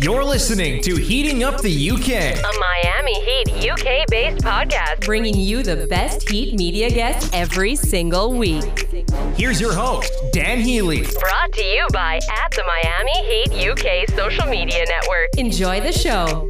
You're listening to Heating Up the UK. A Miami Heat UK based podcast bringing you the best Heat media guests every single week. Here's your host, Dan Healy. Brought to you by at the Miami Heat UK social media network. Enjoy the show.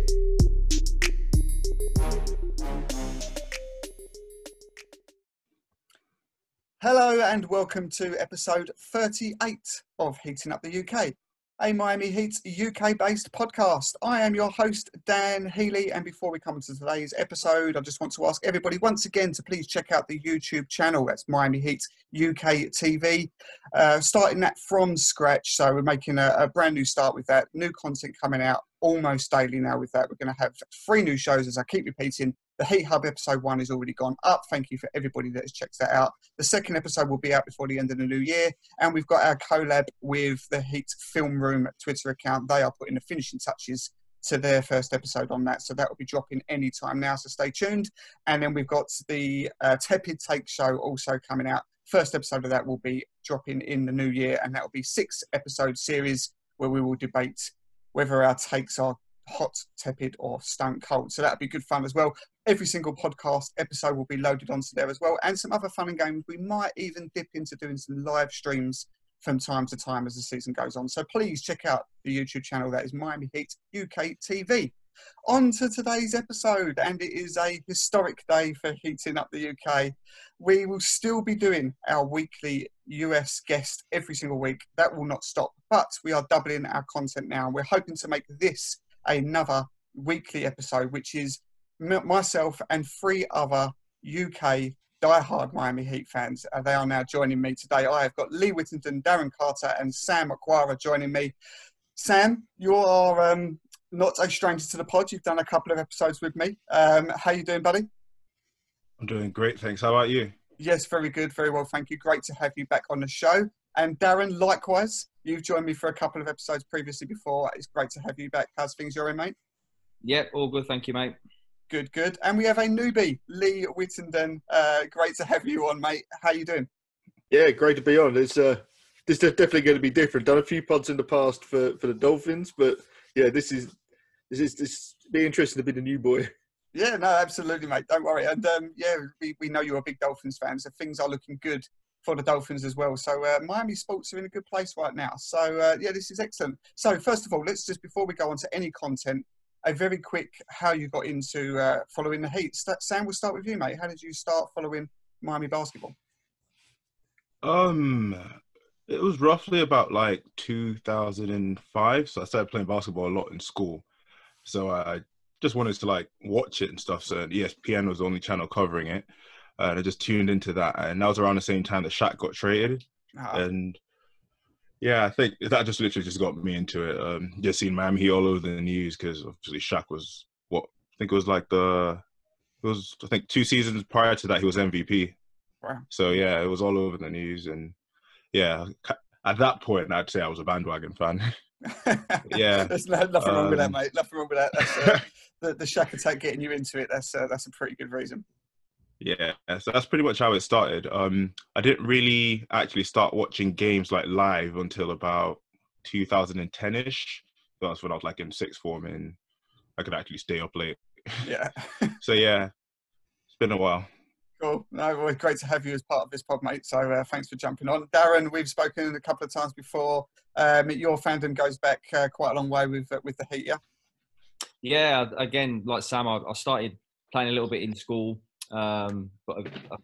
Hello and welcome to episode 38 of Heating Up the UK, a Miami Heat UK based podcast. I am your host, Dan Healy, and before we come to today's episode, I just want to ask everybody once again to please check out the YouTube channel. That's Miami Heat UK TV. Uh, starting that from scratch, so we're making a, a brand new start with that. New content coming out almost daily now with that. We're going to have three new shows, as I keep repeating. The Heat Hub episode one is already gone up. Thank you for everybody that has checked that out. The second episode will be out before the end of the new year. And we've got our collab with the Heat Film Room Twitter account. They are putting the finishing touches to their first episode on that. So that will be dropping anytime now. So stay tuned. And then we've got the uh, Tepid Take show also coming out. First episode of that will be dropping in the new year. And that will be six episode series where we will debate whether our takes are hot, tepid, or stone cold. So that'll be good fun as well. Every single podcast episode will be loaded onto there as well, and some other fun and games. We might even dip into doing some live streams from time to time as the season goes on. So please check out the YouTube channel that is Miami Heat UK TV. On to today's episode, and it is a historic day for Heating Up the UK. We will still be doing our weekly US guest every single week. That will not stop, but we are doubling our content now. We're hoping to make this another weekly episode, which is myself and three other UK diehard Miami Heat fans. Uh, they are now joining me today. I have got Lee Whittington, Darren Carter, and Sam Aquara joining me. Sam, you are um, not a stranger to the pod. You've done a couple of episodes with me. Um, how are you doing, buddy? I'm doing great, thanks. How about you? Yes, very good, very well, thank you. Great to have you back on the show. And Darren, likewise, you've joined me for a couple of episodes previously before. It's great to have you back. How's things you're in, mate? Yep, all good, thank you, mate. Good, good. And we have a newbie, Lee Whittenden. Uh, great to have you on, mate. How you doing? Yeah, great to be on. It's uh, this is definitely going to be different. Done a few pods in the past for, for the Dolphins, but yeah, this is this is this be interesting to be the new boy. Yeah, no, absolutely, mate. Don't worry. And um, yeah, we, we know you're a big Dolphins fan, so things are looking good for the Dolphins as well. So uh, Miami sports are in a good place right now. So uh, yeah, this is excellent. So first of all, let's just before we go on to any content, a very quick how you got into uh, following the Heat. Sam, we'll start with you, mate. How did you start following Miami basketball? Um, it was roughly about like 2005. So I started playing basketball a lot in school. So I just wanted to like watch it and stuff. So ESPN was the only channel covering it, and I just tuned into that. And that was around the same time that Shaq got traded, Ah, and yeah, I think that just literally just got me into it. Um, just seeing Miami Heat all over the news because obviously Shaq was what I think it was like the it was I think two seasons prior to that he was MVP. Wow. So yeah, it was all over the news, and yeah, at that point I'd say I was a bandwagon fan. Yeah. There's no, nothing wrong with that, Um, mate. Nothing wrong with that. That's, uh, the, the Shaq attack getting you into it. That's uh, that's a pretty good reason. Yeah, so that's pretty much how it started. Um, I didn't really actually start watching games like live until about 2010ish. That's when I was like in sixth form and I could actually stay up late. Yeah. So yeah, it's been a while. Cool. No, well, great to have you as part of this pod, mate. So uh, thanks for jumping on. Darren, we've spoken a couple of times before. Um, your fandom goes back uh, quite a long way with uh, with the Heat, yeah? Yeah, again, like Sam, I, I started playing a little bit in school, um, but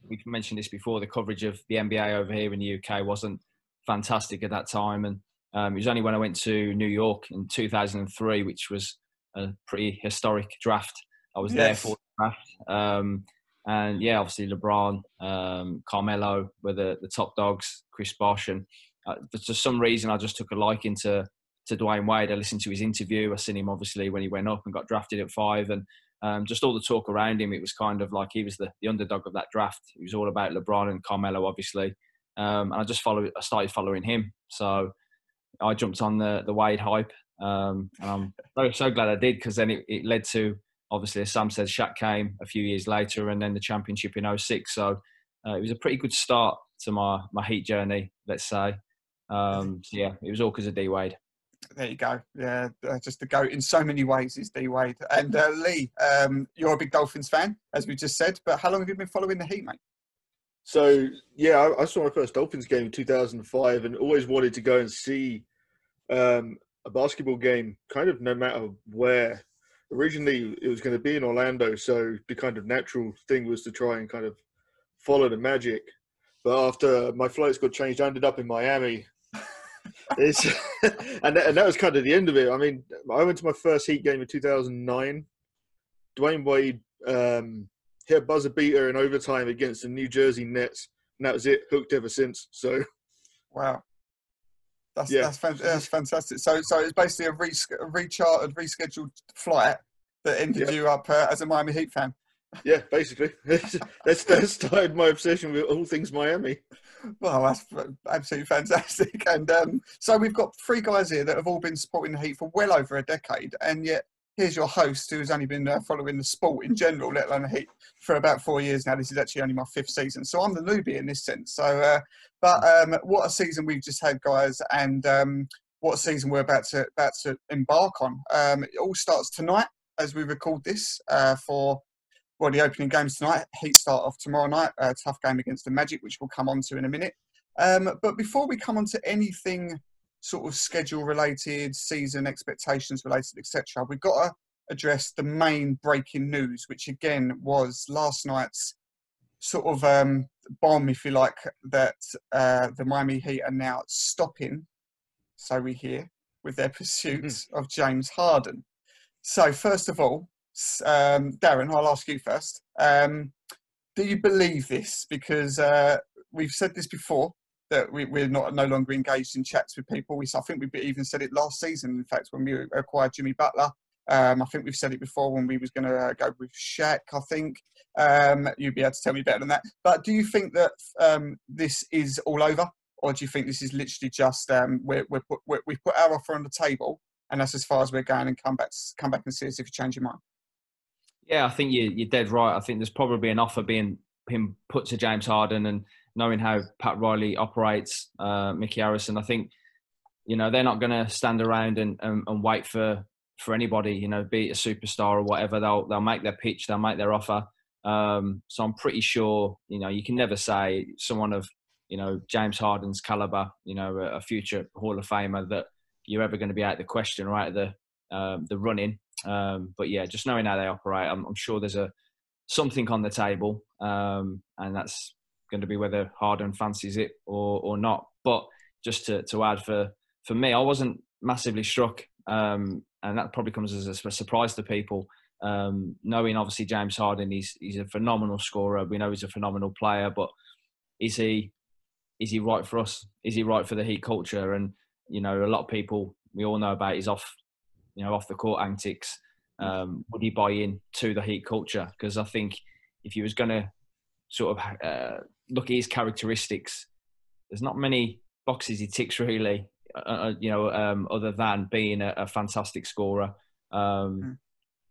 we've mentioned this before. The coverage of the NBA over here in the UK wasn't fantastic at that time, and um, it was only when I went to New York in 2003, which was a pretty historic draft. I was there for the draft, um, and yeah, obviously LeBron, um, Carmelo were the, the top dogs, Chris Bosh, and uh, for for some reason I just took a liking to to Dwyane Wade. I listened to his interview. I seen him obviously when he went up and got drafted at five, and um, just all the talk around him. It was kind of like he was the, the underdog of that draft. It was all about LeBron and Carmelo, obviously. Um, and I just followed. I started following him. So I jumped on the the Wade hype, um, and I'm so, so glad I did because then it, it led to obviously, as Sam said, Shaq came a few years later, and then the championship in 06. So uh, it was a pretty good start to my my Heat journey, let's say. Um, so yeah, it was all because of D Wade. There you go. Yeah, uh, just the goat in so many ways is D Wade. And uh, Lee, um, you're a big Dolphins fan, as we just said, but how long have you been following the Heat, mate? So yeah, I, I saw my first Dolphins game in 2005, and always wanted to go and see um, a basketball game, kind of no matter where. Originally, it was going to be in Orlando, so the kind of natural thing was to try and kind of follow the magic. But after my flights got changed, I ended up in Miami. It's, and, that, and that was kind of the end of it. I mean, I went to my first Heat game in 2009. Dwyane Wade um, hit a buzzer beater in overtime against the New Jersey Nets, and that was it. Hooked ever since. So, Wow. That's, Yeah. that's, that's fantastic. So, so it's basically a, res- a rechartered, rescheduled flight that ended Yeah. you up uh, as a Miami Heat fan. Yeah, basically, that's that started my obsession with all things Miami. Well, that's absolutely fantastic. And um, so we've got three guys here that have all been supporting the Heat for well over a decade, and yet here's your host who has only been uh, following the sport in general, let alone the Heat, for about four years now. This is actually only my fifth season, so I'm the newbie in this sense. So, uh, but um, what a season we've just had, guys, and um, what a season we're about to about to embark on. Um, it all starts tonight as we record this uh, for well, the opening games tonight. Heat start off tomorrow night. A tough game against the Magic, which we'll come on to in a minute. Um, but before we come on to anything sort of schedule related, season expectations related, etc., we've got to address the main breaking news, which again was last night's sort of um, bomb, if you like, that uh, the Miami Heat are now stopping, so we hear, with their pursuit of James Harden. So, first of all, um, Darren, I'll ask you first. Um, do you believe this? Because uh, we've said this before that we, we're not no longer engaged in chats with people. We, I think we even said it last season. In fact, when we acquired Jimmy Butler, um, I think we've said it before when we was going to uh, go with Shaq. I think um, you'd be able to tell me better than that. But do you think that um, this is all over, or do you think this is literally just um, we're, we're put, we're, we put our offer on the table and that's as far as we're going, and come back come back and see us if you change your mind? Yeah, I think you, you're dead right. I think there's probably an offer being him put to James Harden, and knowing how Pat Riley operates, uh, Micky Arison, I think you know they're not going to stand around and, and, and wait for for anybody. You know, be it a superstar or whatever. They'll they'll make their pitch, they'll make their offer. Um, so I'm pretty sure. You know, you can never say someone of you know James Harden's caliber, you know, a, a future Hall of Famer that you're ever going to be out of the question, right? The um, the running. Um, but yeah, just knowing how they operate, I'm, I'm sure there's a something on the table, um, and that's going to be whether Harden fancies it or or not. But just to to add for for me, I wasn't massively struck, um, and that probably comes as a surprise to people. Um, knowing obviously James Harden, he's he's a phenomenal scorer. We know he's a phenomenal player, but is he is he right for us? Is he right for the Heat culture? And you know, a lot of people we all know about his off, you know, off the court antics. Um, would he buy in to the Heat culture? Because I think if he was going to sort of uh, look at his characteristics, there's not many boxes he ticks really. Uh, you know, um, other than being a, a fantastic scorer, um, Mm.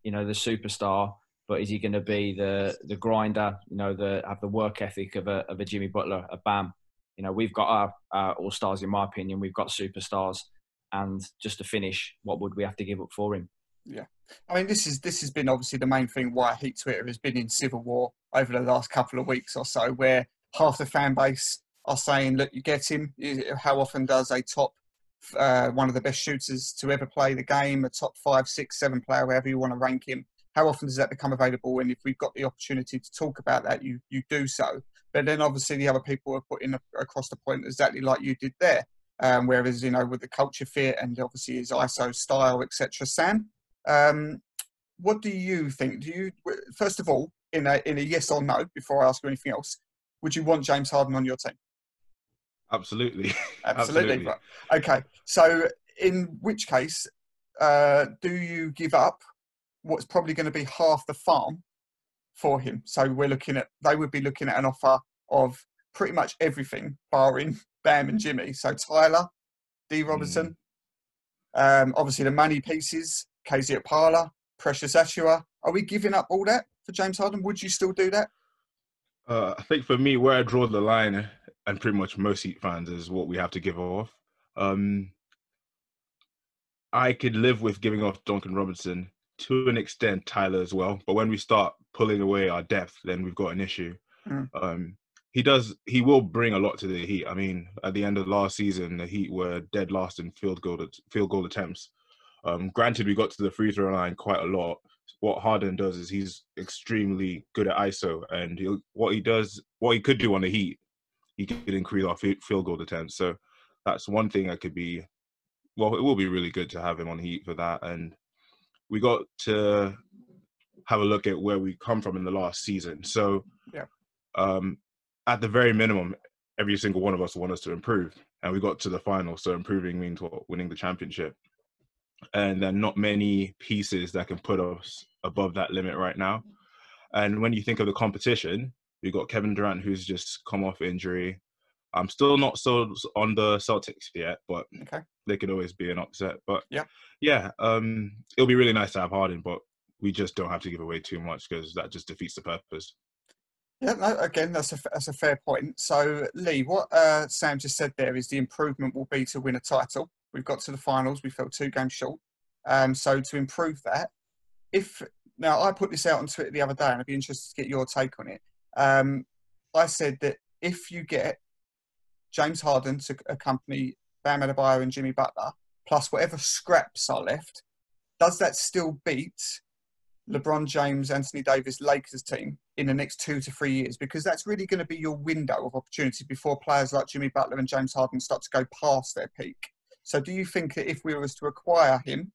you know, the superstar. But is he going to be the the grinder? You know, the have the work ethic of a of a Jimmy Butler, a Bam. You know, we've got our, our all stars in my opinion. We've got superstars, and just to finish, what would we have to give up for him? Yeah, I mean, this is this has been obviously the main thing why Heat Twitter has been in civil war over the last couple of weeks or so, where half the fan base are saying, "Look, you get him." How often does a top, uh, one of the best shooters to ever play the game, a top five, six, seven player, wherever you want to rank him, how often does that become available? And if we've got the opportunity to talk about that, you you do so. But then obviously the other people are putting across the point exactly like you did there. Um, whereas you know with the culture fit and obviously his ISO style, etc. Sam, um, what do you think? Do you first of all, in a in a yes or no, before I ask you anything else, would you want James Harden on your team? Absolutely. Absolutely. Absolutely. Okay. So in which case, uh, do you give up what's probably going to be half the farm for him? So we're looking at they would be looking at an offer of pretty much everything, barring Bam and Jimmy. So Tyler, D. Robertson, um, obviously the money pieces, KZ Okpala, Precious Achiuwa. Are we giving up all that for James Harden? Would you still do that? Uh, I think for me, where I draw the line, and pretty much most Heat fans, is what we have to give off. Um, I could live with giving off Duncan Robinson to an extent, Tyler as well. But when we start pulling away our depth, then we've got an issue. Mm. Um, he does. He will bring a lot to the Heat. I mean, at the end of last season, the Heat were dead last in field goal field goal attempts. Um, granted, we got to the free throw line quite a lot. What Harden does is he's extremely good at ISO, and what he does, what he could do on the Heat, he could increase our field goal attempts. So that's one thing that could be. Well, it will be really good to have him on Heat for that, and we got to have a look at where we come from in the last season. So, yeah. um, at the very minimum, every single one of us want us to improve, and we got to the final. So improving means what? Winning the championship, and there are not many pieces that can put us above that limit right now. And when you think of the competition, we got Kevin Durant, who's just come off injury. I'm still not so on the Celtics yet, but Okay. they could always be an upset. But Yeah. yeah, um, it'll be really nice to have Harden, but we just don't have to give away too much because that just defeats the purpose. Yeah, no, again, that's a, that's a fair point. So, Lee, what uh, Sam just said there is the improvement will be to win a title. We've got to the finals, we fell two games short. Um, so, to improve that, if now I put this out on Twitter the other day, and I'd be interested to get your take on it. Um, I said that if you get James Harden to accompany Bam Adebayo and Jimmy Butler, plus whatever scraps are left, does that still beat LeBron James, Anthony Davis, Lakers team in the next two to three years? Because that's really going to be your window of opportunity before players like Jimmy Butler and James Harden start to go past their peak. So, do you think that if we was to acquire him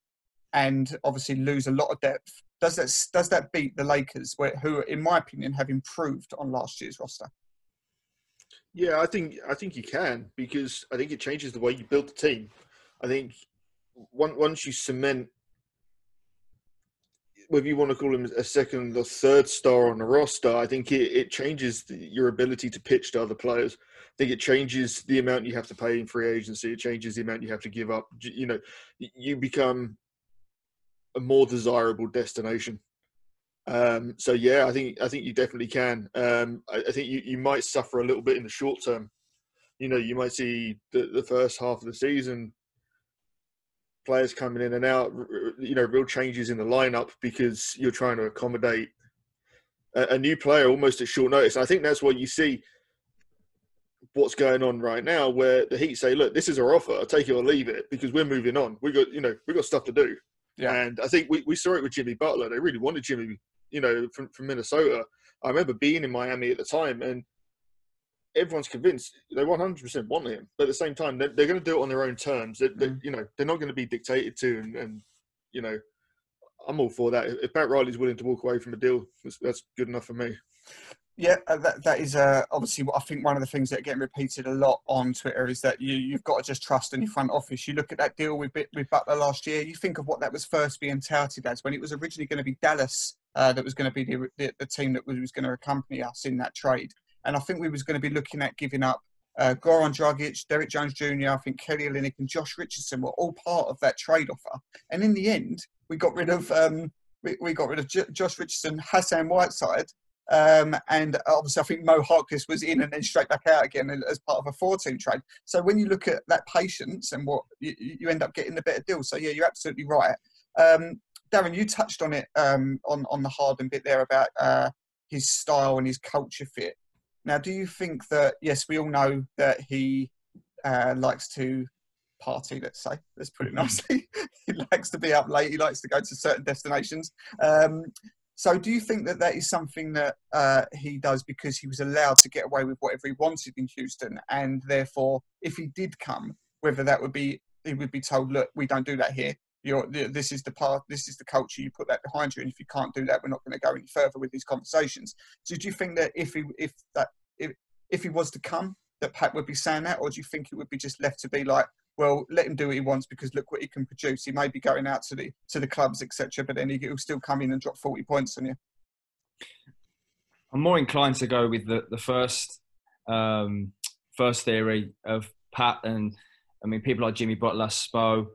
and obviously lose a lot of depth, does that does that beat the Lakers, who, in my opinion, have improved on last year's roster? Yeah, I think I think you can because I think it changes the way you build the team. I think once you cement whether you want to call him a second or third star on the roster, I think it, it changes the, your ability to pitch to other players. I think it changes the amount you have to pay in free agency. It changes the amount you have to give up. You know, you become a more desirable destination. Um, so yeah, I think I think you definitely can. Um, I, I, think you, you might suffer a little bit in the short term. You know, you might see the, the first half of the season players coming in and out. You know, real changes in the lineup because you're trying to accommodate a, a new player almost at short notice. And I think that's what you see what's going on right now, where the Heat say, "Look, this is our offer. I'll take it or leave it because we're moving on. We got you know we got stuff to do." Yeah. And I think we, we saw it with Jimmy Butler. They really wanted Jimmy you know, from, from Minnesota. I remember being in Miami at the time, and everyone's convinced they 100% want him. But at the same time, they're, they're going to do it on their own terms. They're, they're, Mm. you know, they're not going to be dictated to, and, and you know, I'm all for that. If Pat Riley's willing to walk away from a deal, that's, that's good enough for me. Yeah, uh, that, that is uh, obviously what I think one of the things that are getting repeated a lot on Twitter is that you, you've got to just trust in your front office. You look at that deal with, with Butler last year, you think of what that was first being touted as when it was originally going to be Dallas uh, that was going to be the, the, the team that was, was going to accompany us in that trade. And I think we was going to be looking at giving up uh, Goran Dragic, Derrick Jones Jr., I think Kelly Olynyk and Josh Richardson were all part of that trade offer. And in the end, we got rid of um, we, we got rid of J- Josh Richardson, Hassan Whiteside, um, and obviously, I think Mo Harkless was in and then straight back out again as part of a four-team trade. So when you look at that patience and what you, you end up getting the better deal. So yeah, you're absolutely right. Um, Darren, you touched on it um, on on the Harden bit there about uh, his style and his culture fit. Now, do you think that yes, we all know that he uh, likes to party. Let's say, let's put it nicely. he likes to be up late. He likes to go to certain destinations. Um, so, do you think that that is something that uh, he does because he was allowed to get away with whatever he wanted in Houston, and therefore, if he did come, whether that would be he would be told, "Look, we don't do that here. You're, this is the part. This is the culture. You put that behind you, and if you can't do that, we're not going to go any further with these conversations." So, do you think that if he if that if if he was to come, that Pat would be saying that, or do you think it would be just left to be like, well, let him do what he wants because look what he can produce. He may be going out to the to the clubs, etc., but then he'll still come in and drop forty points on you. I'm more inclined to go with the the first um, first theory of Pat and I mean people like Jimmy Butler, Spo.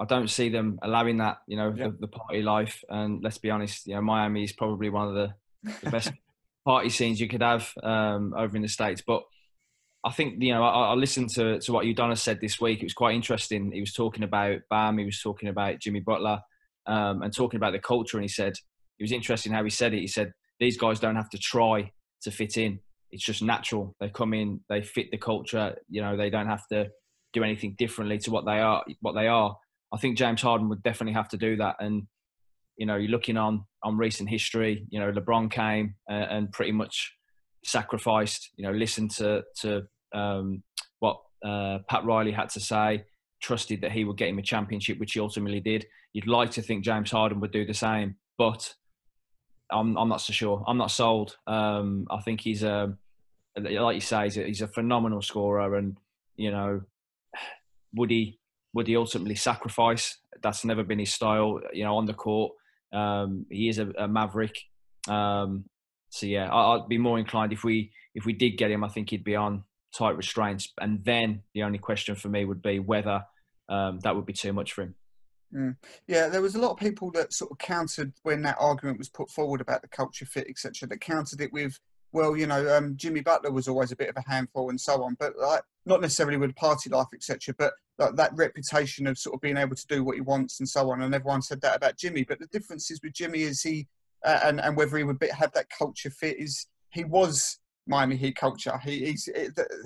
I don't see them allowing that, you know, Yeah. the, the party life. And let's be honest, you know, Miami is probably one of the, the best party scenes you could have um, over in the states. But I think you know I, I, listened to to what Udonis said this week. It was quite interesting. He was talking about Bam. He was talking about Jimmy Butler, um, and talking about the culture. And he said it was interesting how he said it. He said these guys don't have to try to fit in. It's just natural. They come in, they fit the culture. You know, they don't have to do anything differently to what they are. What they are. I think James Harden would definitely have to do that. And you know, you're looking on on recent history. You know, LeBron came and, and pretty much sacrificed. You know, listened to to um, what uh, Pat Riley had to say, trusted that he would get him a championship, which he ultimately did. You'd like to think James Harden would do the same, but I'm I'm not so sure. I'm not sold. Um, I think he's a like you say, he's a, he's a phenomenal scorer, and you know, would he would he ultimately sacrifice? That's never been his style. You know, on the court, um, he is a, a maverick. Um, so yeah, I, would be more inclined if we if we did get him. I think he'd be on tight restraints, and then the only question for me would be whether um, that would be too much for him. Mm. Yeah, there was a lot of people that sort of countered when that argument was put forward about the culture fit, etc. That countered it with, well, you know, um, Jimmy Butler was always a bit of a handful and so on, but like not necessarily with party life, etc. But like that reputation of sort of being able to do what he wants and so on. And everyone said that about Jimmy, but the difference is with Jimmy is he uh, and and whether he would be, have that culture fit is he was Miami Heat culture. He, he's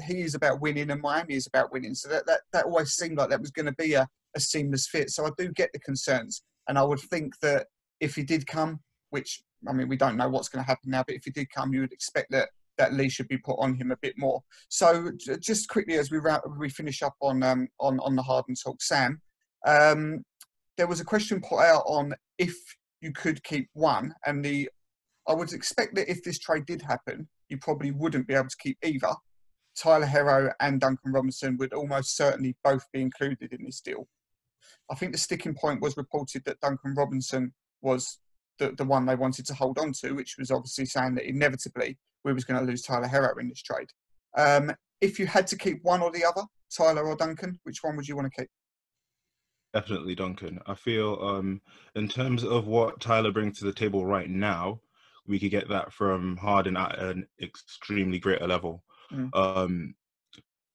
he is about winning, and Miami is about winning. So that that, that always seemed like that was going to be a, a seamless fit. So I do get the concerns, and I would think that if he did come, which I mean we don't know what's going to happen now, but if he did come, you would expect that that Lee should be put on him a bit more. So just quickly as we wrap, we finish up on um, on on the Harden talk, Sam, um, there was a question put out on if you could keep one, and the I would expect that if this trade did happen, you probably wouldn't be able to keep either. Tyler Herro and Duncan Robinson would almost certainly both be included in this deal. I think the sticking point was reported that Duncan Robinson was the, the one they wanted to hold on to, which was obviously saying that inevitably we was going to lose Tyler Herro in this trade. Um, if you had to keep one or the other, Tyler or Duncan, which one would you want to keep? Definitely Duncan. I feel um, in terms of what Tyler brings to the table right now, we could get that from Harden at an extremely greater level. Mm. Um,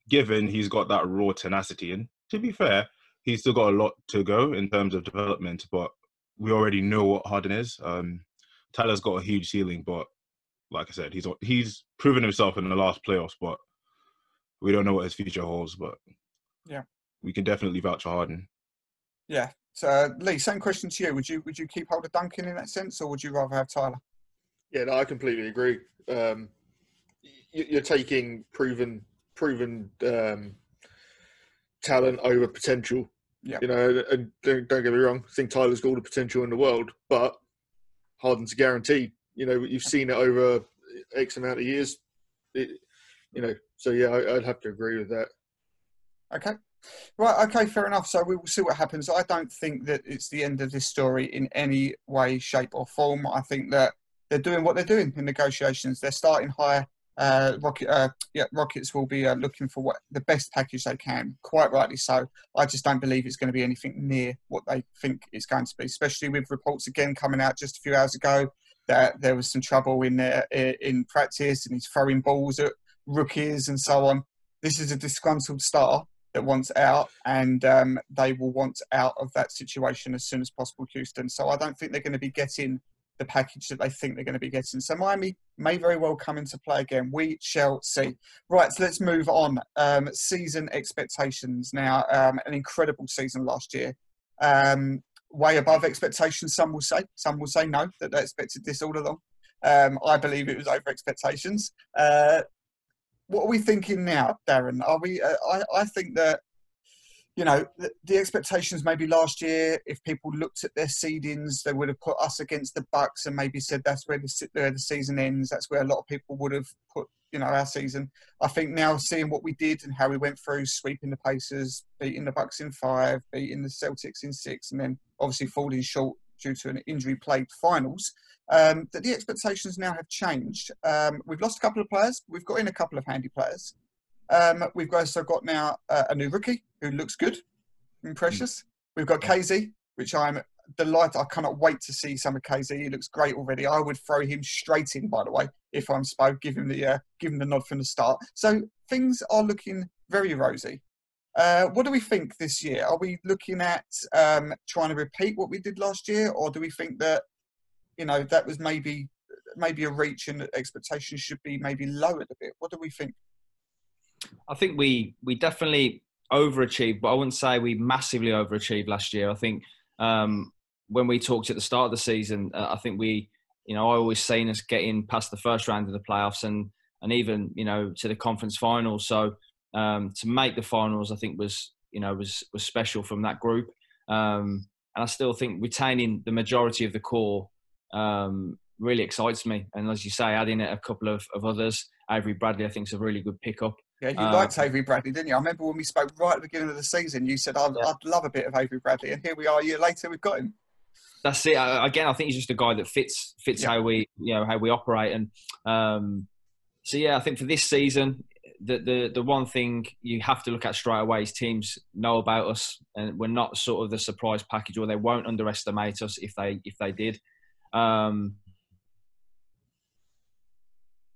given he's got that raw tenacity, and to be fair, he's still got a lot to go in terms of development, but we already know what Harden is. Um, Tyler's got a huge ceiling, but like I said, he's he's proven himself in the last playoffs, but we don't know what his future holds. But yeah, we can definitely vouch for Harden. Yeah. So uh, Lee, same question to you. Would you would you keep hold of Duncan in that sense, or would you rather have Tyler? Yeah, no, I completely agree. Um, you're taking proven proven um, talent over potential. Yeah. You know, and don't, don't, get me wrong, I think Tyler's got all the potential in the world, but Harden's a guarantee. You know, you've seen it over X amount of years. It, you know, so yeah, I, would have to agree with that. Okay. Right, okay, fair enough. So we will see what happens. I don't think that it's the end of this story in any way, shape, or form. I think that they're doing what they're doing in negotiations. They're starting high. Uh, Rocket, uh, yeah, Rockets will be uh, looking for what the best package they can. Quite rightly so. I just don't believe it's going to be anything near what they think it's going to be. Especially with reports again coming out just a few hours ago that there was some trouble in there in practice and he's throwing balls at rookies and so on. This is a disgruntled star that wants out, and um, they will want out of that situation as soon as possible, Houston. So I don't think they're going to be getting the package that they think they're going to be getting. So Miami may very well come into play again. We shall see. Right, so let's move on. Um, season expectations now. Um, an incredible season last year. Um, way above expectations, some will say. Some will say no, that they expected this all along. Um, I believe it was over expectations. Uh, what are we thinking now, Darren? Are we? Uh, I, I think that you know, the, the, expectations maybe last year, if people looked at their seedings, they would have put us against the Bucks and maybe said that's where the, where the season ends. That's where a lot of people would have put, you know, our season. I think now seeing what we did and how we went through, sweeping the Pacers, beating the Bucks in five, beating the Celtics in six, and then obviously falling short due to an injury-plagued finals, um, that the expectations now have changed. Um, we've lost a couple of players. We've got in a couple of handy players. Um, we've also got now uh, a new rookie who looks good and precious. We've got KZ, which I'm delighted. I cannot wait to see some of KZ. He looks great already. I would throw him straight in, by the way, if I'm Spo. Give him the uh, give him the nod from the start. So things are looking very rosy. Uh, what do we think this year? Are we looking at um, trying to repeat what we did last year, or do we think that you know that was maybe maybe a reach and expectations should be maybe lowered a bit? What do we think? I think we we definitely overachieved, but I wouldn't say we massively overachieved last year. I think um, when we talked at the start of the season, uh, I think we, you know, I always seen us getting past the first round of the playoffs and and even you know to the conference finals. So um, to make the finals, I think was you know was was special from that group. Um, and I still think retaining the majority of the core um, really excites me. And as you say, adding a couple of, of others, Avery Bradley, I think is a really good pickup. Yeah, you Uh, liked Avery Bradley, didn't you? I remember when we spoke right at the beginning of the season, you said, I'd, Yeah. I'd love a bit of Avery Bradley. And here we are a year later, we've got him. that's it. I, again, I think he's just a guy that fits fits Yeah. how we you know how we operate. And um, so yeah, I think for this season, the, the the one thing you have to look at straight away is teams know about us, and we're not sort of the surprise package, or they won't underestimate us if they if they did. Um,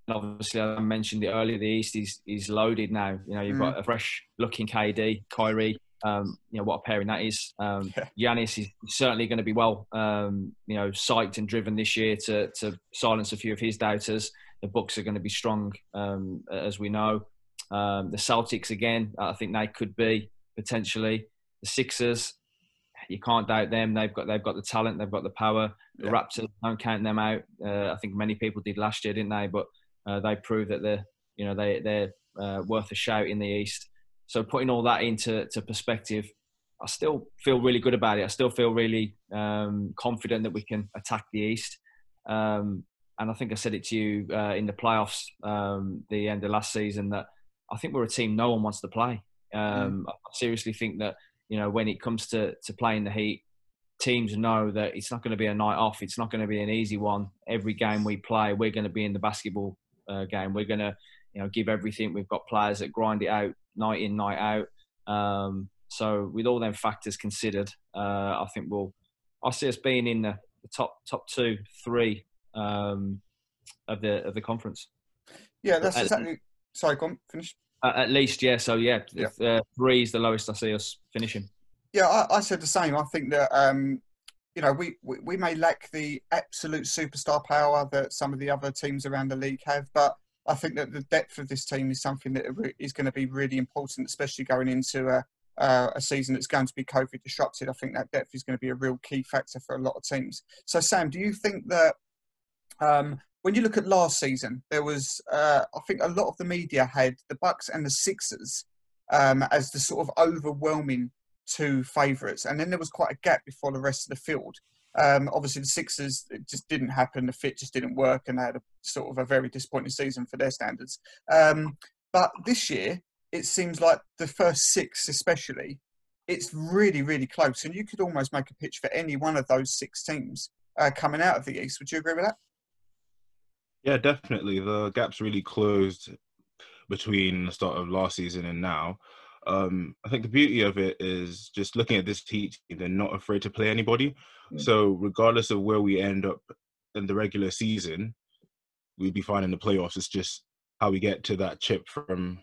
obviously, I mentioned it earlier. The East is is loaded now. You know, you've got a fresh looking KD, Kyrie. Um, you know what a pairing that is. Um, Giannis is certainly going to be well, um, you know, psyched and driven this year to to silence a few of his doubters. The Bucks are going to be strong, um, as we know. Um, the Celtics again, I think they could be potentially. The Sixers, you can't doubt them. They've got they've got the talent, they've got the power. The Yeah. Raptors, don't count them out. Uh, I think many people did last year, didn't they? But uh, they prove that they're you know they they're uh, worth a shout in the East. So putting all that into to perspective, I still feel really good about it. I still feel really um, confident that we can attack the East. Um, and I think I said it to you uh, in the playoffs, um, the end of last season, that I think we're a team no one wants to play. Um, I seriously think that you know when it comes to to playing the Heat, teams know that it's not going to be a night off. It's not going to be an easy one. Every game we play, we're going to be in the basketball uh, game. We're going to you know give everything. We've got players that grind it out night in, night out. Um, so with all them factors considered, uh, I think we'll. I see us being in the, the top top two, three um, of the of the conference. Yeah, that's Uh, exactly. Sorry, go on, finish. Uh, at least, yeah. So yeah, Yeah. if, uh, three is the lowest I see us finishing. Yeah, I, I said the same. I think that um, you know we, we we may lack the absolute superstar power that some of the other teams around the league have, but I think that the depth of this team is something that is going to be really important, especially going into a uh, a season that's going to be COVID disrupted. I think that depth is going to be a real key factor for a lot of teams. So, Sam, do you think that um, when you look at last season, there was uh, I think a lot of the media had the Bucks and the Sixers um, as the sort of overwhelming two favourites, and then there was quite a gap before the rest of the field. Um, obviously, the Sixers it just didn't happen. The fit just didn't work, and they had a sort of a very disappointing season for their standards. Um, but this year, it seems like the first six, especially, it's really, really close, and you could almost make a pitch for any one of those six teams uh, coming out of the East. Would you agree with that? Yeah, definitely. The gap's really closed between the start of last season and now. Um, I think the beauty of it is just looking at this Heat they're not afraid to play anybody. Mm. So regardless of where we end up in the regular season, we'd be fine in the playoffs. It's just how we get to that chip from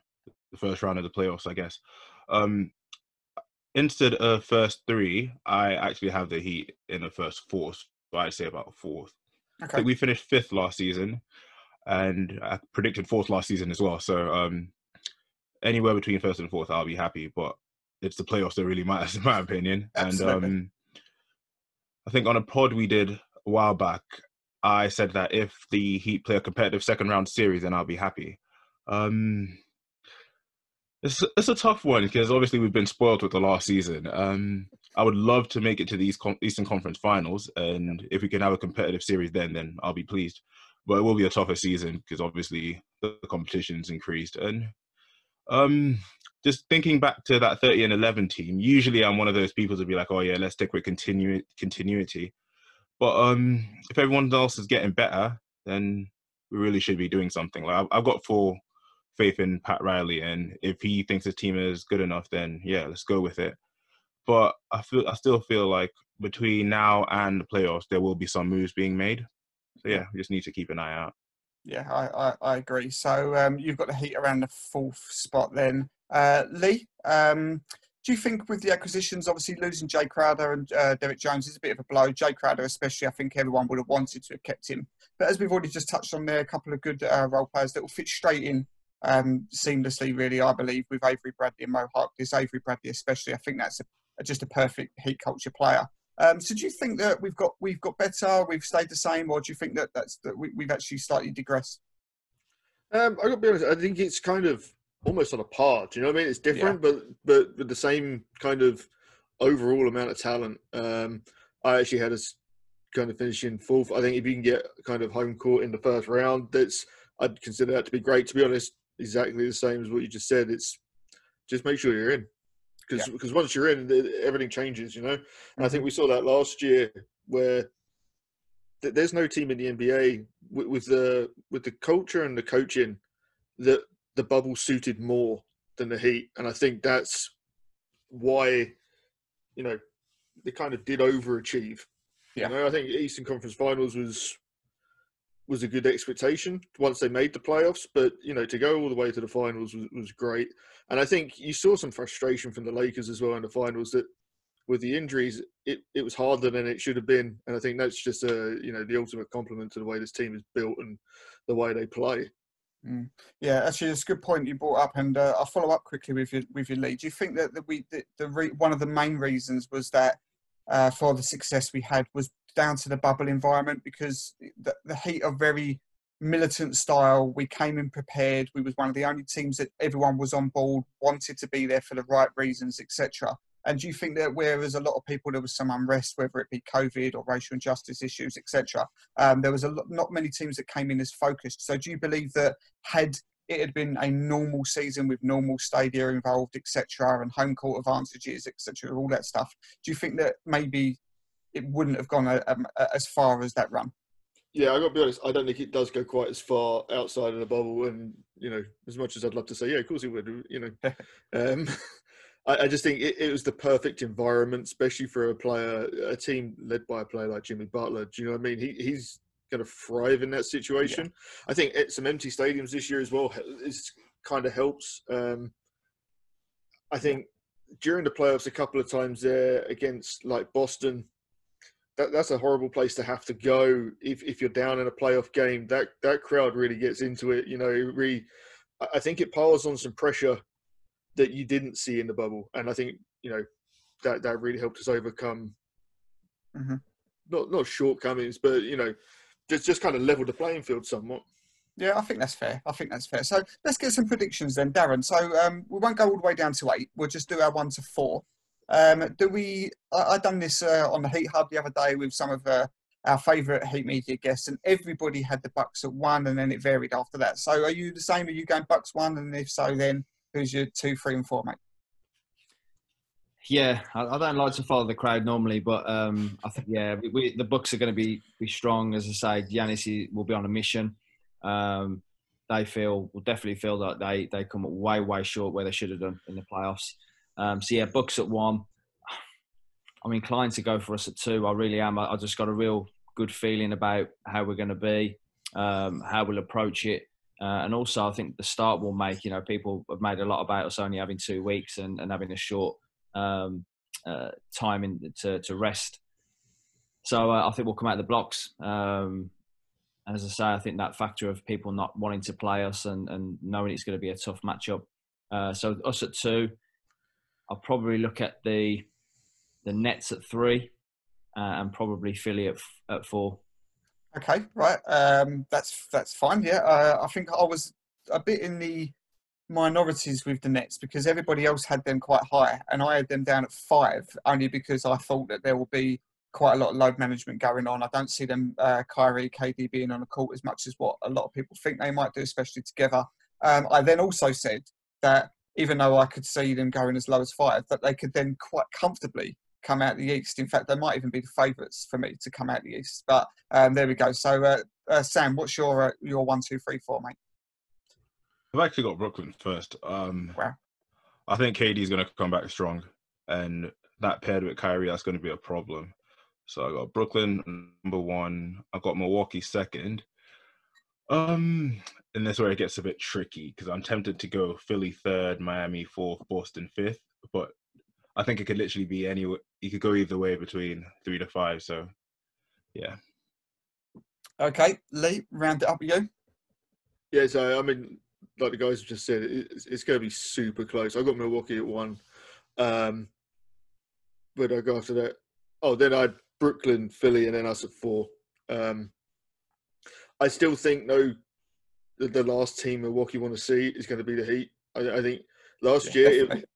the first round of the playoffs, I guess. Um, instead of first three, I actually have the Heat in the first four. So I'd say about fourth. I Okay. think we finished fifth last season, and I predicted fourth last season as well. So um, anywhere between first and fourth, I'll be happy. But it's the playoffs that really matters, in my opinion. Absolutely. And um, I think on a pod we did a while back, I said that if the Heat play a competitive second round series, then I'll be happy. Um, it's it's a tough one because obviously we've been spoiled with the last season. Um, I would love to make it to the East Con- Eastern Conference Finals, and if we can have a competitive series, then then I'll be pleased. But it will be a tougher season because obviously the competition's increased. And um, just thinking back to that 30 and 11 team, usually I'm one of those people to be like, oh yeah, let's stick with continu- continuity. But um, if everyone else is getting better, then we really should be doing something. Like I've, got full faith in Pat Riley, and if he thinks the team is good enough, then yeah, let's go with it. But I feel I still feel like between now and the playoffs, there will be some moves being made. So yeah, we just need to keep an eye out. Yeah, I, I, I agree. So um, you've got the Heat around the fourth spot then. Uh, Lee, um, do you think with the acquisitions, obviously losing Jay Crowder and uh, Derrick Jones is a bit of a blow? Jay Crowder, especially, I think everyone would have wanted to have kept him. But as we've already just touched on there, a couple of good uh, role players that will fit straight in um, seamlessly, really, I believe, with Avery Bradley and Mo Harkless. Avery Bradley, especially, I think that's a, just a perfect Heat culture player. Um, so do you think that we've got we've got better, we've stayed the same, or do you think that that's that we, we've actually slightly digressed? Um, I got to be honest. I think it's kind of almost on a par. Do you know what I mean? It's different, but but with the same kind of overall amount of talent. Um, I actually had us kind of finishing fourth. I think if you can get kind of home court in the first round, that's I'd consider that to be great. To be honest, exactly the same as what you just said. It's just make sure you're in because Yeah. once you're in, th- everything changes. You know, and I Mm-hmm. think we saw that last year where th- there's no team in the NBA with, with the with the culture and the coaching that the bubble suited more than the Heat, and I think that's why you know they kind of did overachieve. Yeah. You know, I think Eastern Conference Finals was was a good expectation once they made the playoffs, but you know to go all the way to the finals was, was great. And I think you saw some frustration from the Lakers as well in the finals that with the injuries, it, it was harder than it should have been. And I think that's just a you know the ultimate compliment to the way this team is built and the way they play. Yeah, actually, it's a good point you brought up, and uh, I'll follow up quickly with your with your lead. Do you think that, that we the, the re, one of the main reasons was that uh, for the success we had was down to the bubble environment because the, the Heat are very militant style. We came in prepared. We was one of the only teams that everyone was on board, wanted to be there for the right reasons, etc. And do you think that whereas a lot of people there was some unrest, whether it be COVID or racial injustice issues, etc., um, there was a lot, not many teams that came in as focused. So do you believe that had it had been a normal season with normal stadia involved, etc., and home court advantages, etc., all that stuff, do you think that maybe it wouldn't have gone a, um, a, as far as that run? Yeah, I got to be honest. I don't think it does go quite as far outside of the bubble, and you know, as much as I'd love to say, yeah, of course it would. You know, um, I, I just think it, it was the perfect environment, especially for a player, a team led by a player like Jimmy Butler. Do you know what I mean? He, he's going to thrive in that situation. I think some empty stadiums this year as well is kind of helps. Um, I think during the playoffs, a couple of times there against like Boston, that, that's a horrible place to have to go if, if you're down in a playoff game. That that crowd really gets into it. You know, it really, I- think it piles on some pressure that you didn't see in the bubble, and I think you know that that really helped us overcome Mhm. not not shortcomings, but you know just just kind of level the playing field somewhat. Yeah, I think that's fair. I think that's fair. So let's get some predictions then, Darren. So um, we won't go all the way down to eight. We'll just do our one to four. Um, do we? I, I done this uh, on the Heat Hub the other day with some of uh, our favourite Heat media guests, and everybody had the Bucks at one, and then it varied after that. So are you the same? Are you going Bucks one? And if so, then who's your two, three, and four, mate? Yeah, I, I don't like to follow the crowd normally, but um, I think yeah, we, we, the Bucks are going to be be strong. As I say, Giannis will be on a mission. Um, they feel will definitely feel that they they come way way short where they should have done in the playoffs. Um, so yeah, Bucks at one. I'm inclined to go for us at two. I really am. I, I just got a real good feeling about how we're going to be, um, how we'll approach it. Uh, and also, I think the start will make, you know, people have made a lot about us only having two weeks and, and having a short um, uh, time in, to, to rest. So uh, I think we'll come out of the blocks. Um, and as I say, I think that factor of people not wanting to play us and, and knowing it's going to be a tough matchup. Uh, so us at two, I'll probably look at the the Nets at three, uh, and probably Philly at, f- at four. Okay, right. Um, that's that's fine. Yeah, uh, I think I was a bit in the minorities with the Nets because everybody else had them quite high, and I had them down at five only because I thought that there will be quite a lot of load management going on. I don't see them, uh, Kyrie, KD being on the court as much as what a lot of people think they might do, especially together. Um, I then also said that even though I could see them going as low as five, that they could then quite comfortably come out the East. In fact, they might even be the favourites for me to come out the East. But um, there we go. So, uh, uh, Sam, what's your uh, your one, two, three, four, mate? I've actually got Brooklyn first. Um, Wow. I think KD is going to come back strong, and that paired with Kyrie, that's going to be a problem. So I got Brooklyn number one. I got Milwaukee second. Um, and that's where it gets a bit tricky because I'm tempted to go Philly third, Miami fourth, Boston fifth, but I think it could literally be any. You could go either way between three to five. So, yeah. Okay, Lee, round it up with you. Yeah, so I mean, like the guys have just said, it's, it's going to be super close. I got Milwaukee at one. Um, where do I go after that? Oh, then I had Brooklyn, Philly, and then us at four. Um, I still think though the, the last team Milwaukee want to see is going to be the Heat. I, I think last Yeah, year, it,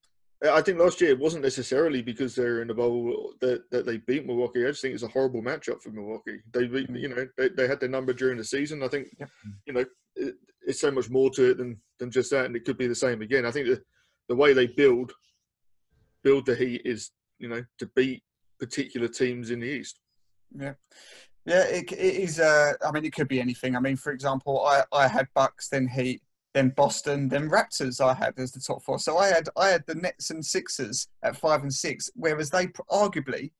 I think last year it wasn't necessarily because they're in the bubble that, that they beat Milwaukee. I just think it's a horrible matchup for Milwaukee. They beat, mm. you know, they, they had their number during the season. I think, Yep. you know, it, it's so much more to it than than just that, and it could be the same again. I think the the way they build build the Heat is, you know, to beat particular teams in the East. Yeah. Yeah, it, it is. Uh, I mean, it could be anything. I mean, for example, I, I had Bucks, then Heat, then Boston, then Raptors. I had as the top four. So I had I had the Nets and Sixers at five and six, whereas they arguably,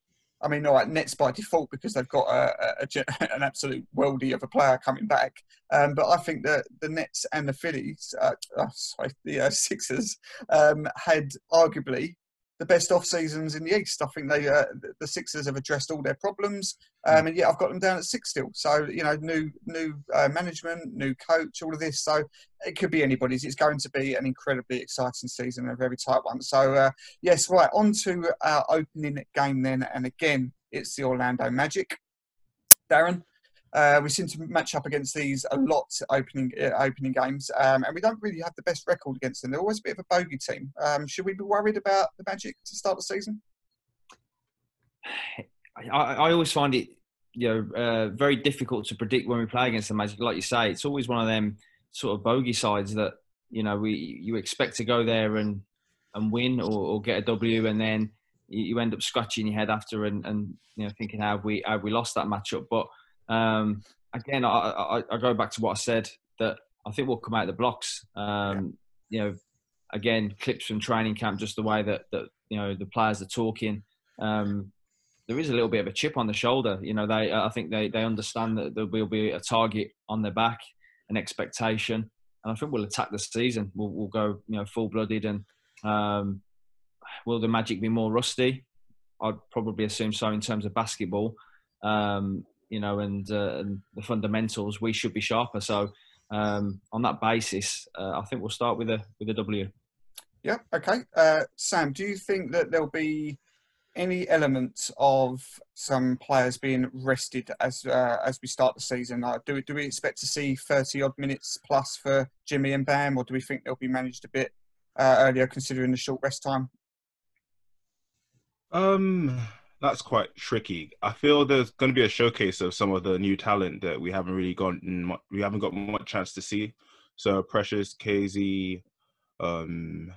I mean, all right, Nets by default because they've got a, a, a an absolute worldie of a player coming back. Um, but I think that the Nets and the Phillies, uh, oh, sorry, the uh, Sixers, um, had arguably the best off seasons in the East. I think they uh, the- Sixers have addressed all their problems. Um, and yeah, I've got them down at six still. So you know, new new uh, management, new coach, all of this. So it could be anybody's. It's going to be an incredibly exciting season, a very tight one. So uh, yes, right on to our opening game then, and again, it's the Orlando Magic. Darren, uh, we seem to match up against these a lot opening uh, opening games, um, and we don't really have the best record against them. They're always a bit of a bogey team. Um, should we be worried about the Magic to start the season? I, I always find it, you know, uh, very difficult to predict when we play against the Magic. Like you say, it's always one of them sort of bogey sides that you know we you expect to go there and and win or, or get a W, and then you, you end up scratching your head after and, and you know thinking how have we how have we lost that matchup. But um, again, I, I, I go back to what I said that I think we'll come out of the blocks. Um, You know, again, clips from training camp, just the way that that you know the players are talking. Um, there is a little bit of a chip on the shoulder. You know, they I think they they understand that there will be a target on their back, an expectation, and I think we'll attack the season. We'll, we'll go you know full blooded and um, will the Magic be more rusty? I'd probably assume so in terms of basketball. Um, you know, and, uh, and the fundamentals we should be sharper. So um, on that basis, uh, I think we'll start with a with a W. Yeah. Okay. Uh, Sam, do you think that there'll be any elements of some players being rested as uh, as we start the season? Uh, do we do we expect to see thirty odd minutes plus for Jimmy and Bam, or do we think they'll be managed a bit uh, earlier considering the short rest time? Um, that's quite tricky. I feel there's going to be a showcase of some of the new talent that we haven't really gotten, we haven't got much chance to see. So Precious, KZ, um,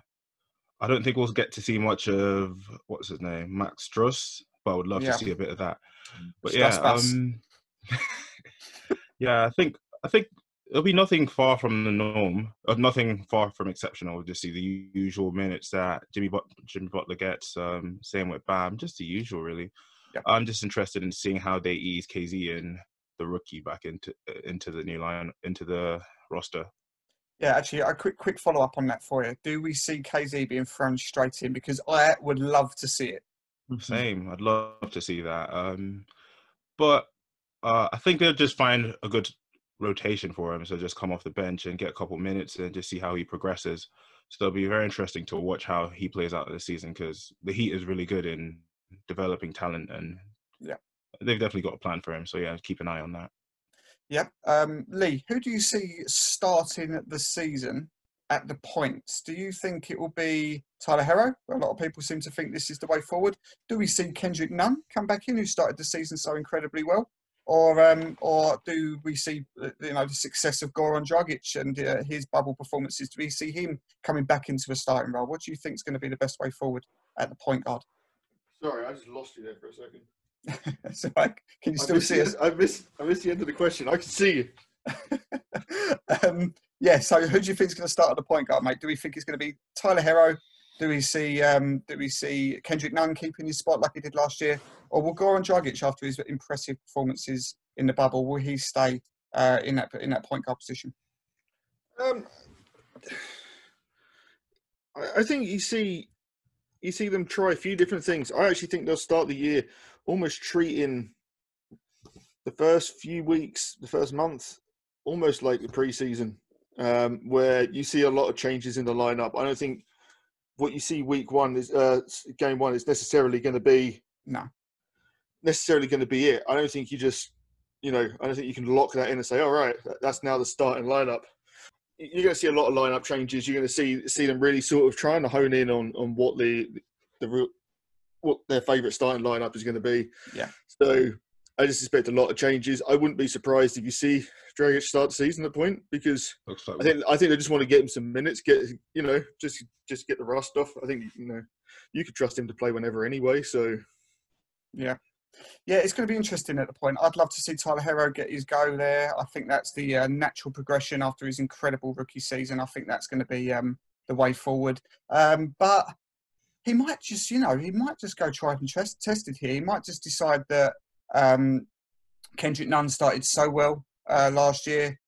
I don't think we'll get to see much of what's his name, Max Strus, but I would love Yeah. to see a bit of that. But Strus yeah, um, yeah, I think I think it'll be nothing far from the norm, or nothing far from exceptional. We'll just see the usual minutes that Jimmy but- Jimmy Butler gets. Um, same with Bam, just the usual, really. Yep. I'm just interested in seeing how they ease KZ and the rookie back into into the new line into the roster. Yeah, actually, a quick quick follow up on that for you. Do we see KZ being thrown straight in? Because I would love to see it. Same. I'd love to see that. Um, but uh, I think they'll just find a good rotation for him. So just come off the bench and get a couple minutes and just see how he progresses. So it'll be very interesting to watch how he plays out this season because the Heat is really good in developing talent and Yeah. they've definitely got a plan for him. So yeah, keep an eye on that. Yep. Um, Lee, who do you see starting the season at the points? Do you think it will be Tyler Herro? A lot of people seem to think this is the way forward. Do we see Kendrick Nunn come back in, who started the season so incredibly well? Or, um, or do we see, you know, the success of Goran Dragic and uh, his bubble performances? Do we see him coming back into a starting role? What do you think is going to be the best way forward at the point guard? Sorry, I just lost you there for a second. so, can you still see the- us? I missed. I missed the end of the question. I can see you. um, yeah, so who do you think is going to start at the point guard, mate? Do we think it's going to be Tyler Herro? Do we see um, do we see Kendrick Nunn keeping his spot like he did last year, or will Goran Dragic, after his impressive performances in the bubble, will he stay uh, in that in that point guard position? Um, I, think you see you see them try a few different things. I actually think they'll start the year almost treating the first few weeks, the first month, almost like the preseason, um, where you see a lot of changes in the lineup. I don't think what you see week one is uh, game one is necessarily going to be No. necessarily going to be it. I don't think you just, you know, I don't think you can lock that in and say, all right, that's now the starting lineup. You're going to see a lot of lineup changes. You're going to see see them really sort of trying to hone in on on what the the real what their favourite starting lineup is going to be. Yeah. So I just expect a lot of changes. I wouldn't be surprised if you see Dragic start the season at point because Looks like I think I think they just want to get him some minutes, get you know, just just get the rust off. I think you know you could trust him to play whenever anyway. So Yeah. Yeah, it's going to be interesting at the point. I'd love to see Tyler Herro get his go there. I think that's the uh, natural progression after his incredible rookie season. I think that's going to be um, the way forward. Um, but he might just, you know, he might just go tried and test- tested here. He might just decide that um, Kendrick Nunn started so well uh, last year.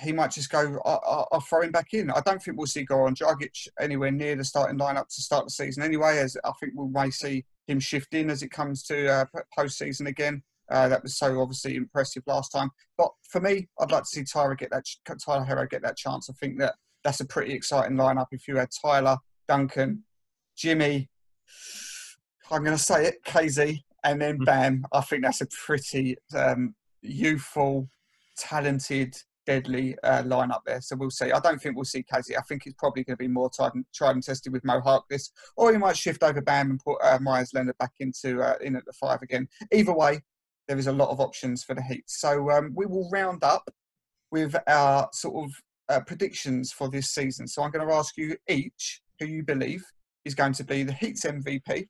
He might just go, I- I- I'll throw him back in. I don't think we'll see Goran Dragic anywhere near the starting lineup to start the season anyway, as I think we may see him shift in as it comes to uh, postseason again. Uh, that was so obviously impressive last time. But for me, I'd like to see Tyler get that Tyler Herro get that chance. I think that that's a pretty exciting lineup. If you had Tyler, Duncan, Jimmy, I'm going to say it, KZ, and then Bam. I think that's a pretty um, youthful, talented, deadly uh, lineup there. So we'll see. I don't think we'll see KZ. I think it's probably going to be more tried and, tried and tested with Mo Harkless, or he might shift over Bam and put uh, Meyers Leonard back into uh, in at the five again. Either way, there is a lot of options for the Heat. So um, we will round up with our sort of uh, predictions for this season. So I'm going to ask you each who you believe is going to be the Heat's MVP,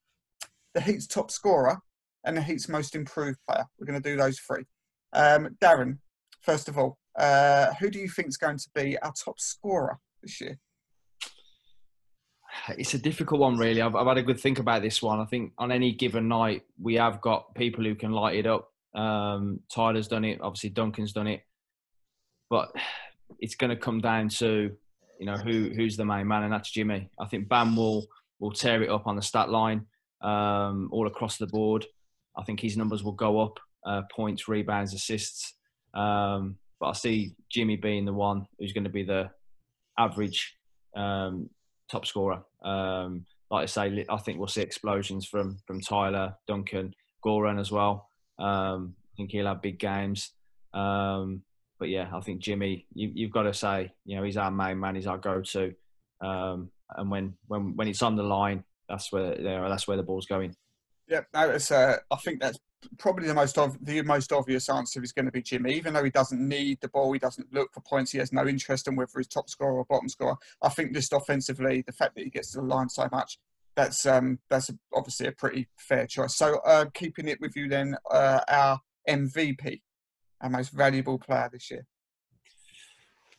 the Heat's top scorer, and the Heat's most improved player. We're going to do those three. Um, Darren, first of all, uh, who do you think is going to be our top scorer this year? It's a difficult one, really. I've, I've had a good think about this one. I think on any given night, we have got people who can light it up. Um, Tyler's done it. Obviously, Duncan's done it. But it's going to come down to, you know, who who's the main man, and that's Jimmy. I think Bam will will tear it up on the stat line um, all across the board. I think his numbers will go up, uh, points, rebounds, assists. Um, but I see Jimmy being the one who's going to be the average um, top scorer. Um, like I say, I think we'll see explosions from from Tyler, Duncan, Goran as well. Um, I think he'll have big games. Um, but yeah, I think Jimmy, you, have got to say, you know, he's our main man, he's our go-to. Um, and when when when it's on the line, that's where you know, that's where the ball's going. Yeah, no, it's, uh, I think that's probably the most of the most obvious answer is going to be Jimmy. Even though he doesn't need the ball, he doesn't look for points. He has no interest in whether he's top scorer or bottom scorer. I think just offensively, the fact that he gets to the line so much, that's um, that's obviously a pretty fair choice. So uh, keeping it with you then, uh, our MVP, our most valuable player this year.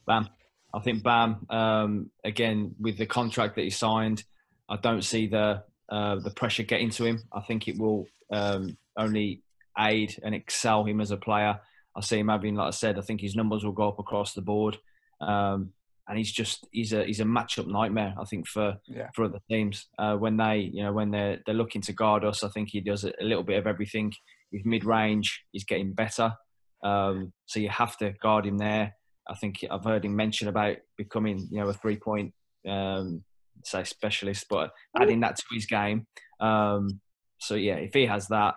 Bam. I think Bam. Um, again, with the contract that he signed, I don't see the uh, the pressure getting to him. I think it will um, only aid and excel him as a player. I see him having, like I said, I think his numbers will go up across the board. Um, and he's just he's a he's a matchup nightmare. I think for Yeah. for other teams uh, when they you know when they're they're looking to guard us. I think he does a little bit of everything. He's mid range. He's getting better. Um, so you have to guard him there. I think I've heard him mention about becoming you know a three point um, say specialist, but adding that to his game. Um, so yeah, if he has that,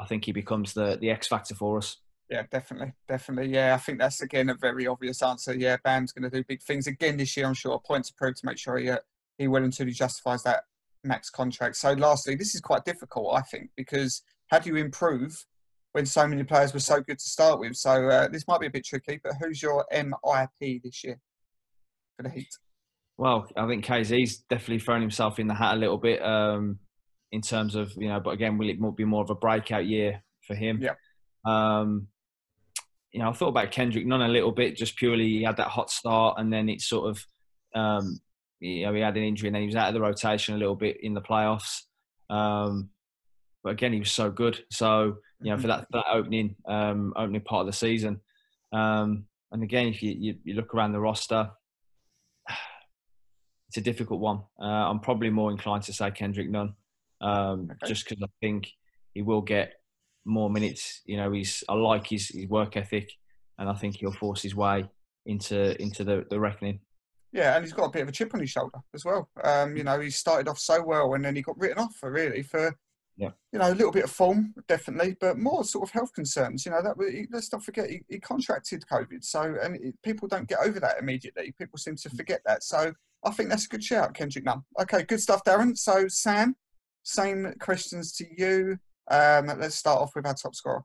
I think he becomes the the X factor for us. Yeah, definitely, definitely. Yeah, I think that's again a very obvious answer. Yeah, Bam's going to do big things again this year. I'm sure. points to prove to make sure he uh, he well and truly justifies that max contract. So, lastly, this is quite difficult, I think, because how do you improve when so many players were so good to start with? So uh, this might be a bit tricky. But who's your MIP this year for the Heat? Well, I think KZ's definitely thrown himself in the hat a little bit um, in terms of you know, but again, will it be more of a breakout year for him? Yeah. Um, you know, I thought about Kendrick Nunn a little bit, just purely he had that hot start, and then it sort of, um, you know, he had an injury, and then he was out of the rotation a little bit in the playoffs. Um, but again, he was so good. So you know, for that that opening um, opening part of the season, Um, and again, if you, you, you look around the roster, it's a difficult one. Uh, I'm probably more inclined to say Kendrick Nunn, um, Okay. just because I think he will get more minutes. You know, he's I like his, his work ethic, and I think he'll force his way into into the, the reckoning. Yeah, and he's got a bit of a chip on his shoulder as well. Um, you know, he started off so well, and then he got written off for really for, Yeah. you know, a little bit of form, definitely, but more sort of health concerns. You know, that he- let's not forget he, he contracted COVID, so and it, people don't get over that immediately. People seem to forget that. So I think that's a good shout, Kendrick Nunn. Okay, good stuff, Darren. So Sam, same questions to you. Um, let's start off with our top scorer.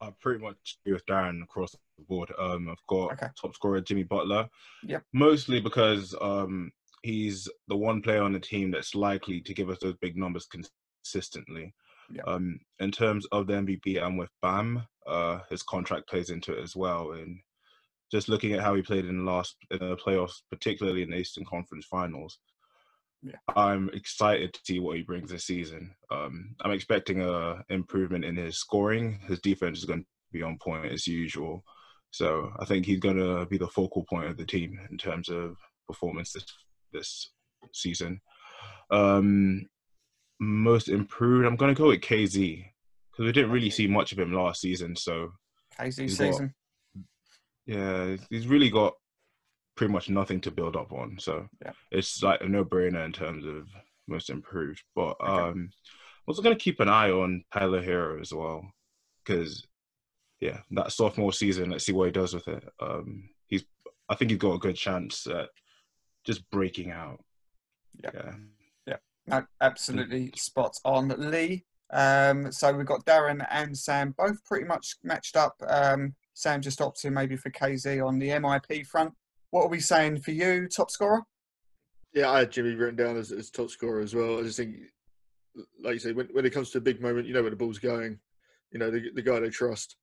I pretty much agree with Darren across the board. Um, I've got Okay. top scorer Jimmy Butler. Yep. Mostly because um, he's the one player on the team that's likely to give us those big numbers consistently. Yep. Um, in terms of the MVP, I'm with Bam. Uh, his contract plays into it as well, and just looking at how he played in the last in the playoffs, particularly in the Eastern Conference Finals. Yeah. I'm excited to see what he brings this season. Um, I'm expecting a improvement in his scoring. His defense is going to be on point as usual. So I think he's going to be the focal point of the team in terms of performance this this season. Um, most improved, I'm going to go with KZ because we didn't really see much of him last season. So KZ season. Yeah, he's really got pretty much nothing to build up on. So Yeah. it's like a no-brainer in terms of most improved. But Okay. um, I'm also going to keep an eye on Tyler Herro as well because yeah, that sophomore season, let's see what he does with it. Um, he's, I think he's got a good chance at just breaking out. Yeah. yeah. No, absolutely spot on. Lee, um, so we've got Darren and Sam both pretty much matched up. Um, Sam just opted maybe for KZ on the MIP front. What are we saying for you, top scorer? Yeah, I had Jimmy written down as, as top scorer as well. I just think, like you say, when, when it comes to a big moment, you know where the ball's going. You know, the, the guy they trust.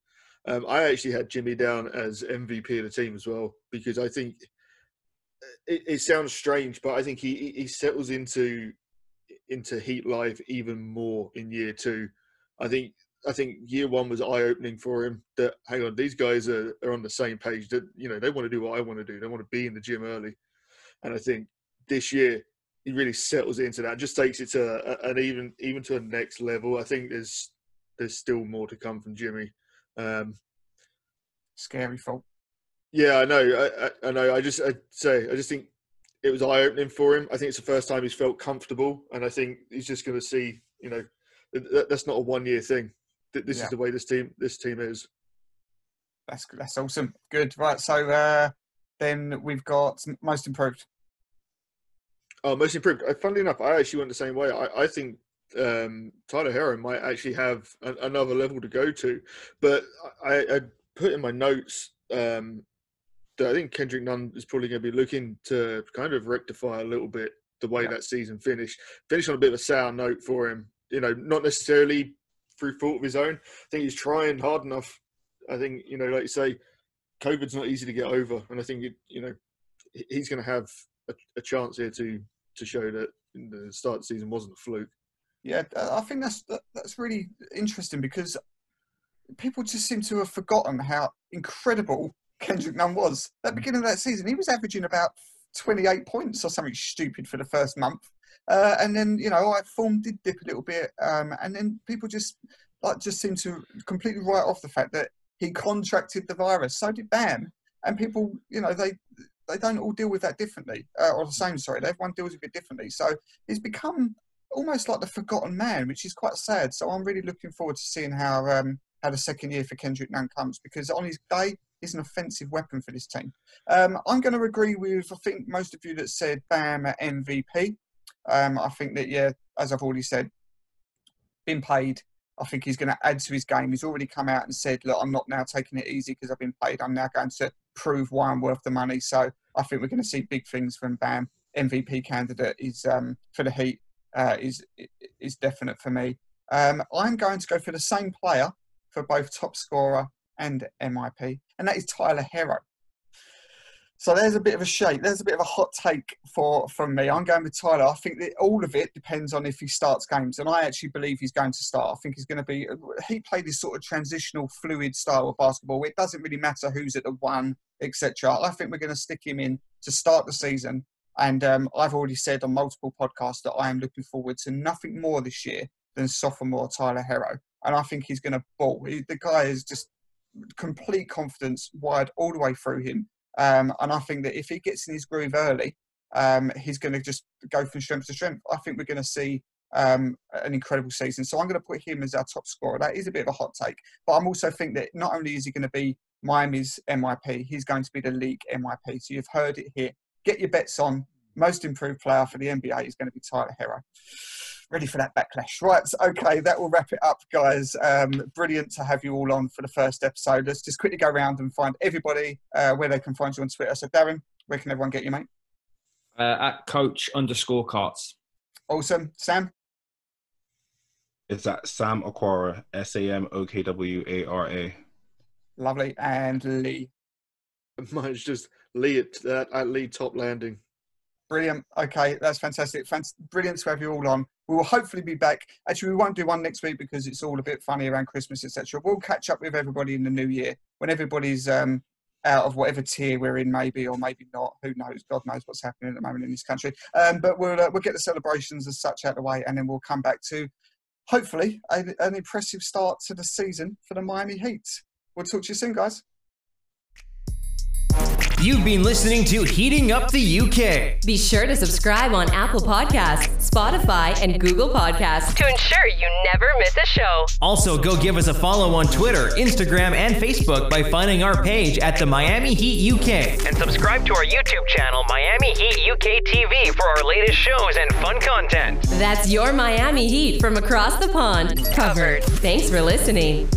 Um, I actually had Jimmy down as MVP of the team as well because I think it, it sounds strange, but I think he he- he settles into into Heat Life even more in year two. I think I think year one was eye opening for him. That hang on, these guys are, are on the same page. That you know they want to do what I want to do. They want to be in the gym early, and I think this year he really settles into that. Just takes it to a, an even even to a next level. I think there's there's still more to come from Jimmy. Um, Scary fault. yeah, I know. I, I, I know. I just I say I just think it was eye opening for him. I think it's the first time he's felt comfortable, and I think he's just going to see. You know, that, that's not a one year thing. Th- This Yeah. is the way this team this team is. That's that's awesome. Good. Right. So uh, then we've got most improved. Oh, most improved. Uh, Funnily enough, I actually went the same way. I, I think um, Tyler Herro might actually have a, another level to go to, but I, I put in my notes um, that I think Kendrick Nunn is probably going to be looking to kind of rectify a little bit the way Yeah. that season finished. Finish on a bit of a sour note for him. You know, not necessarily through fault of his own. I think he's trying hard enough. I think you know, like you say, COVID's not easy to get over, and I think it, you know he's going to have a, a chance here to to show that the start of the season wasn't a fluke. Yeah, uh, I think that's that, that's really interesting because people just seem to have forgotten how incredible Kendrick Nunn was at the beginning of that season. He was averaging about 28 points or something stupid for the first month, uh, and then you know, like form did dip a little bit, um, and then people just like just seem to completely write off the fact that he contracted the virus. So did Bam, and people, you know, they they don't all deal with that differently, uh, or the same. Sorry, everyone deals with it differently. So he's become almost like the forgotten man, which is quite sad. So I'm really looking forward to seeing how um, how the second year for Kendrick Nunn comes because on his day, he's an offensive weapon for this team. Um, I'm going to agree with I think most of you that said Bam at MVP. Um, I think that yeah, as I've already said, been paid. I think he's going to add to his game. He's already come out and said, "Look, I'm not now taking it easy because I've been paid. I'm now going to prove why I'm worth the money." So I think we're going to see big things from Bam. MVP candidate is um, for the Heat uh, is is definite for me. Um, I'm going to go for the same player for both top scorer and MIP, and that is Tyler Herro. So there's a bit of a shake. There's a bit of a hot take for from me. I'm going with Tyler. I think that all of it depends on if he starts games, and I actually believe he's going to start. I think he's going to be. He played this sort of transitional, fluid style of basketball. It doesn't really matter who's at the one, etc. I think we're going to stick him in to start the season. And um, I've already said on multiple podcasts that I am looking forward to nothing more this year than sophomore Tyler Herro. And I think he's going to ball. He, the guy is just complete confidence wired all the way through him. Um, and I think that if he gets in his groove early, um, he's going to just go from strength to strength. I think we're going to see um, an incredible season. So I'm going to put him as our top scorer. That is a bit of a hot take, but I'm also think that not only is he going to be Miami's MIP, he's going to be the league MIP. So you've heard it here. Get your bets on. Most improved player for the NBA is going to be Tyler Herro ready for that backlash. Right, okay, that will wrap it up, guys. Um, brilliant to have you all on for the first episode. Let's just quickly go around and find everybody uh, where they can find you on Twitter. So, Darren, where can everyone get you, mate? Uh, at coach underscore carts. Awesome. Sam? It's at Sam Okwara, S A M O K W A R A. Lovely. And Lee? Mine's just Lee at, uh, at Lee Top Landing. Brilliant. Okay, that's fantastic. Fant- brilliant to have you all on. We will hopefully be back. Actually, we won't do one next week because it's all a bit funny around Christmas, etc. We'll catch up with everybody in the new year when everybody's um, out of whatever tier we're in, maybe or maybe not. Who knows? God knows what's happening at the moment in this country. Um, but we'll uh, we'll get the celebrations as such out of the way, and then we'll come back to hopefully a, an impressive start to the season for the Miami Heat. We'll talk to you soon, guys. You've been listening to Heating Up the UK. Be sure to subscribe on Apple Podcasts, Spotify, and Google Podcasts to ensure you never miss a show. Also, go give us a follow on Twitter, Instagram, and Facebook by finding our page at the Miami Heat UK. And subscribe to our YouTube channel, Miami Heat UK TV, for our latest shows and fun content. That's your Miami Heat from across the pond. Covered. Thanks for listening.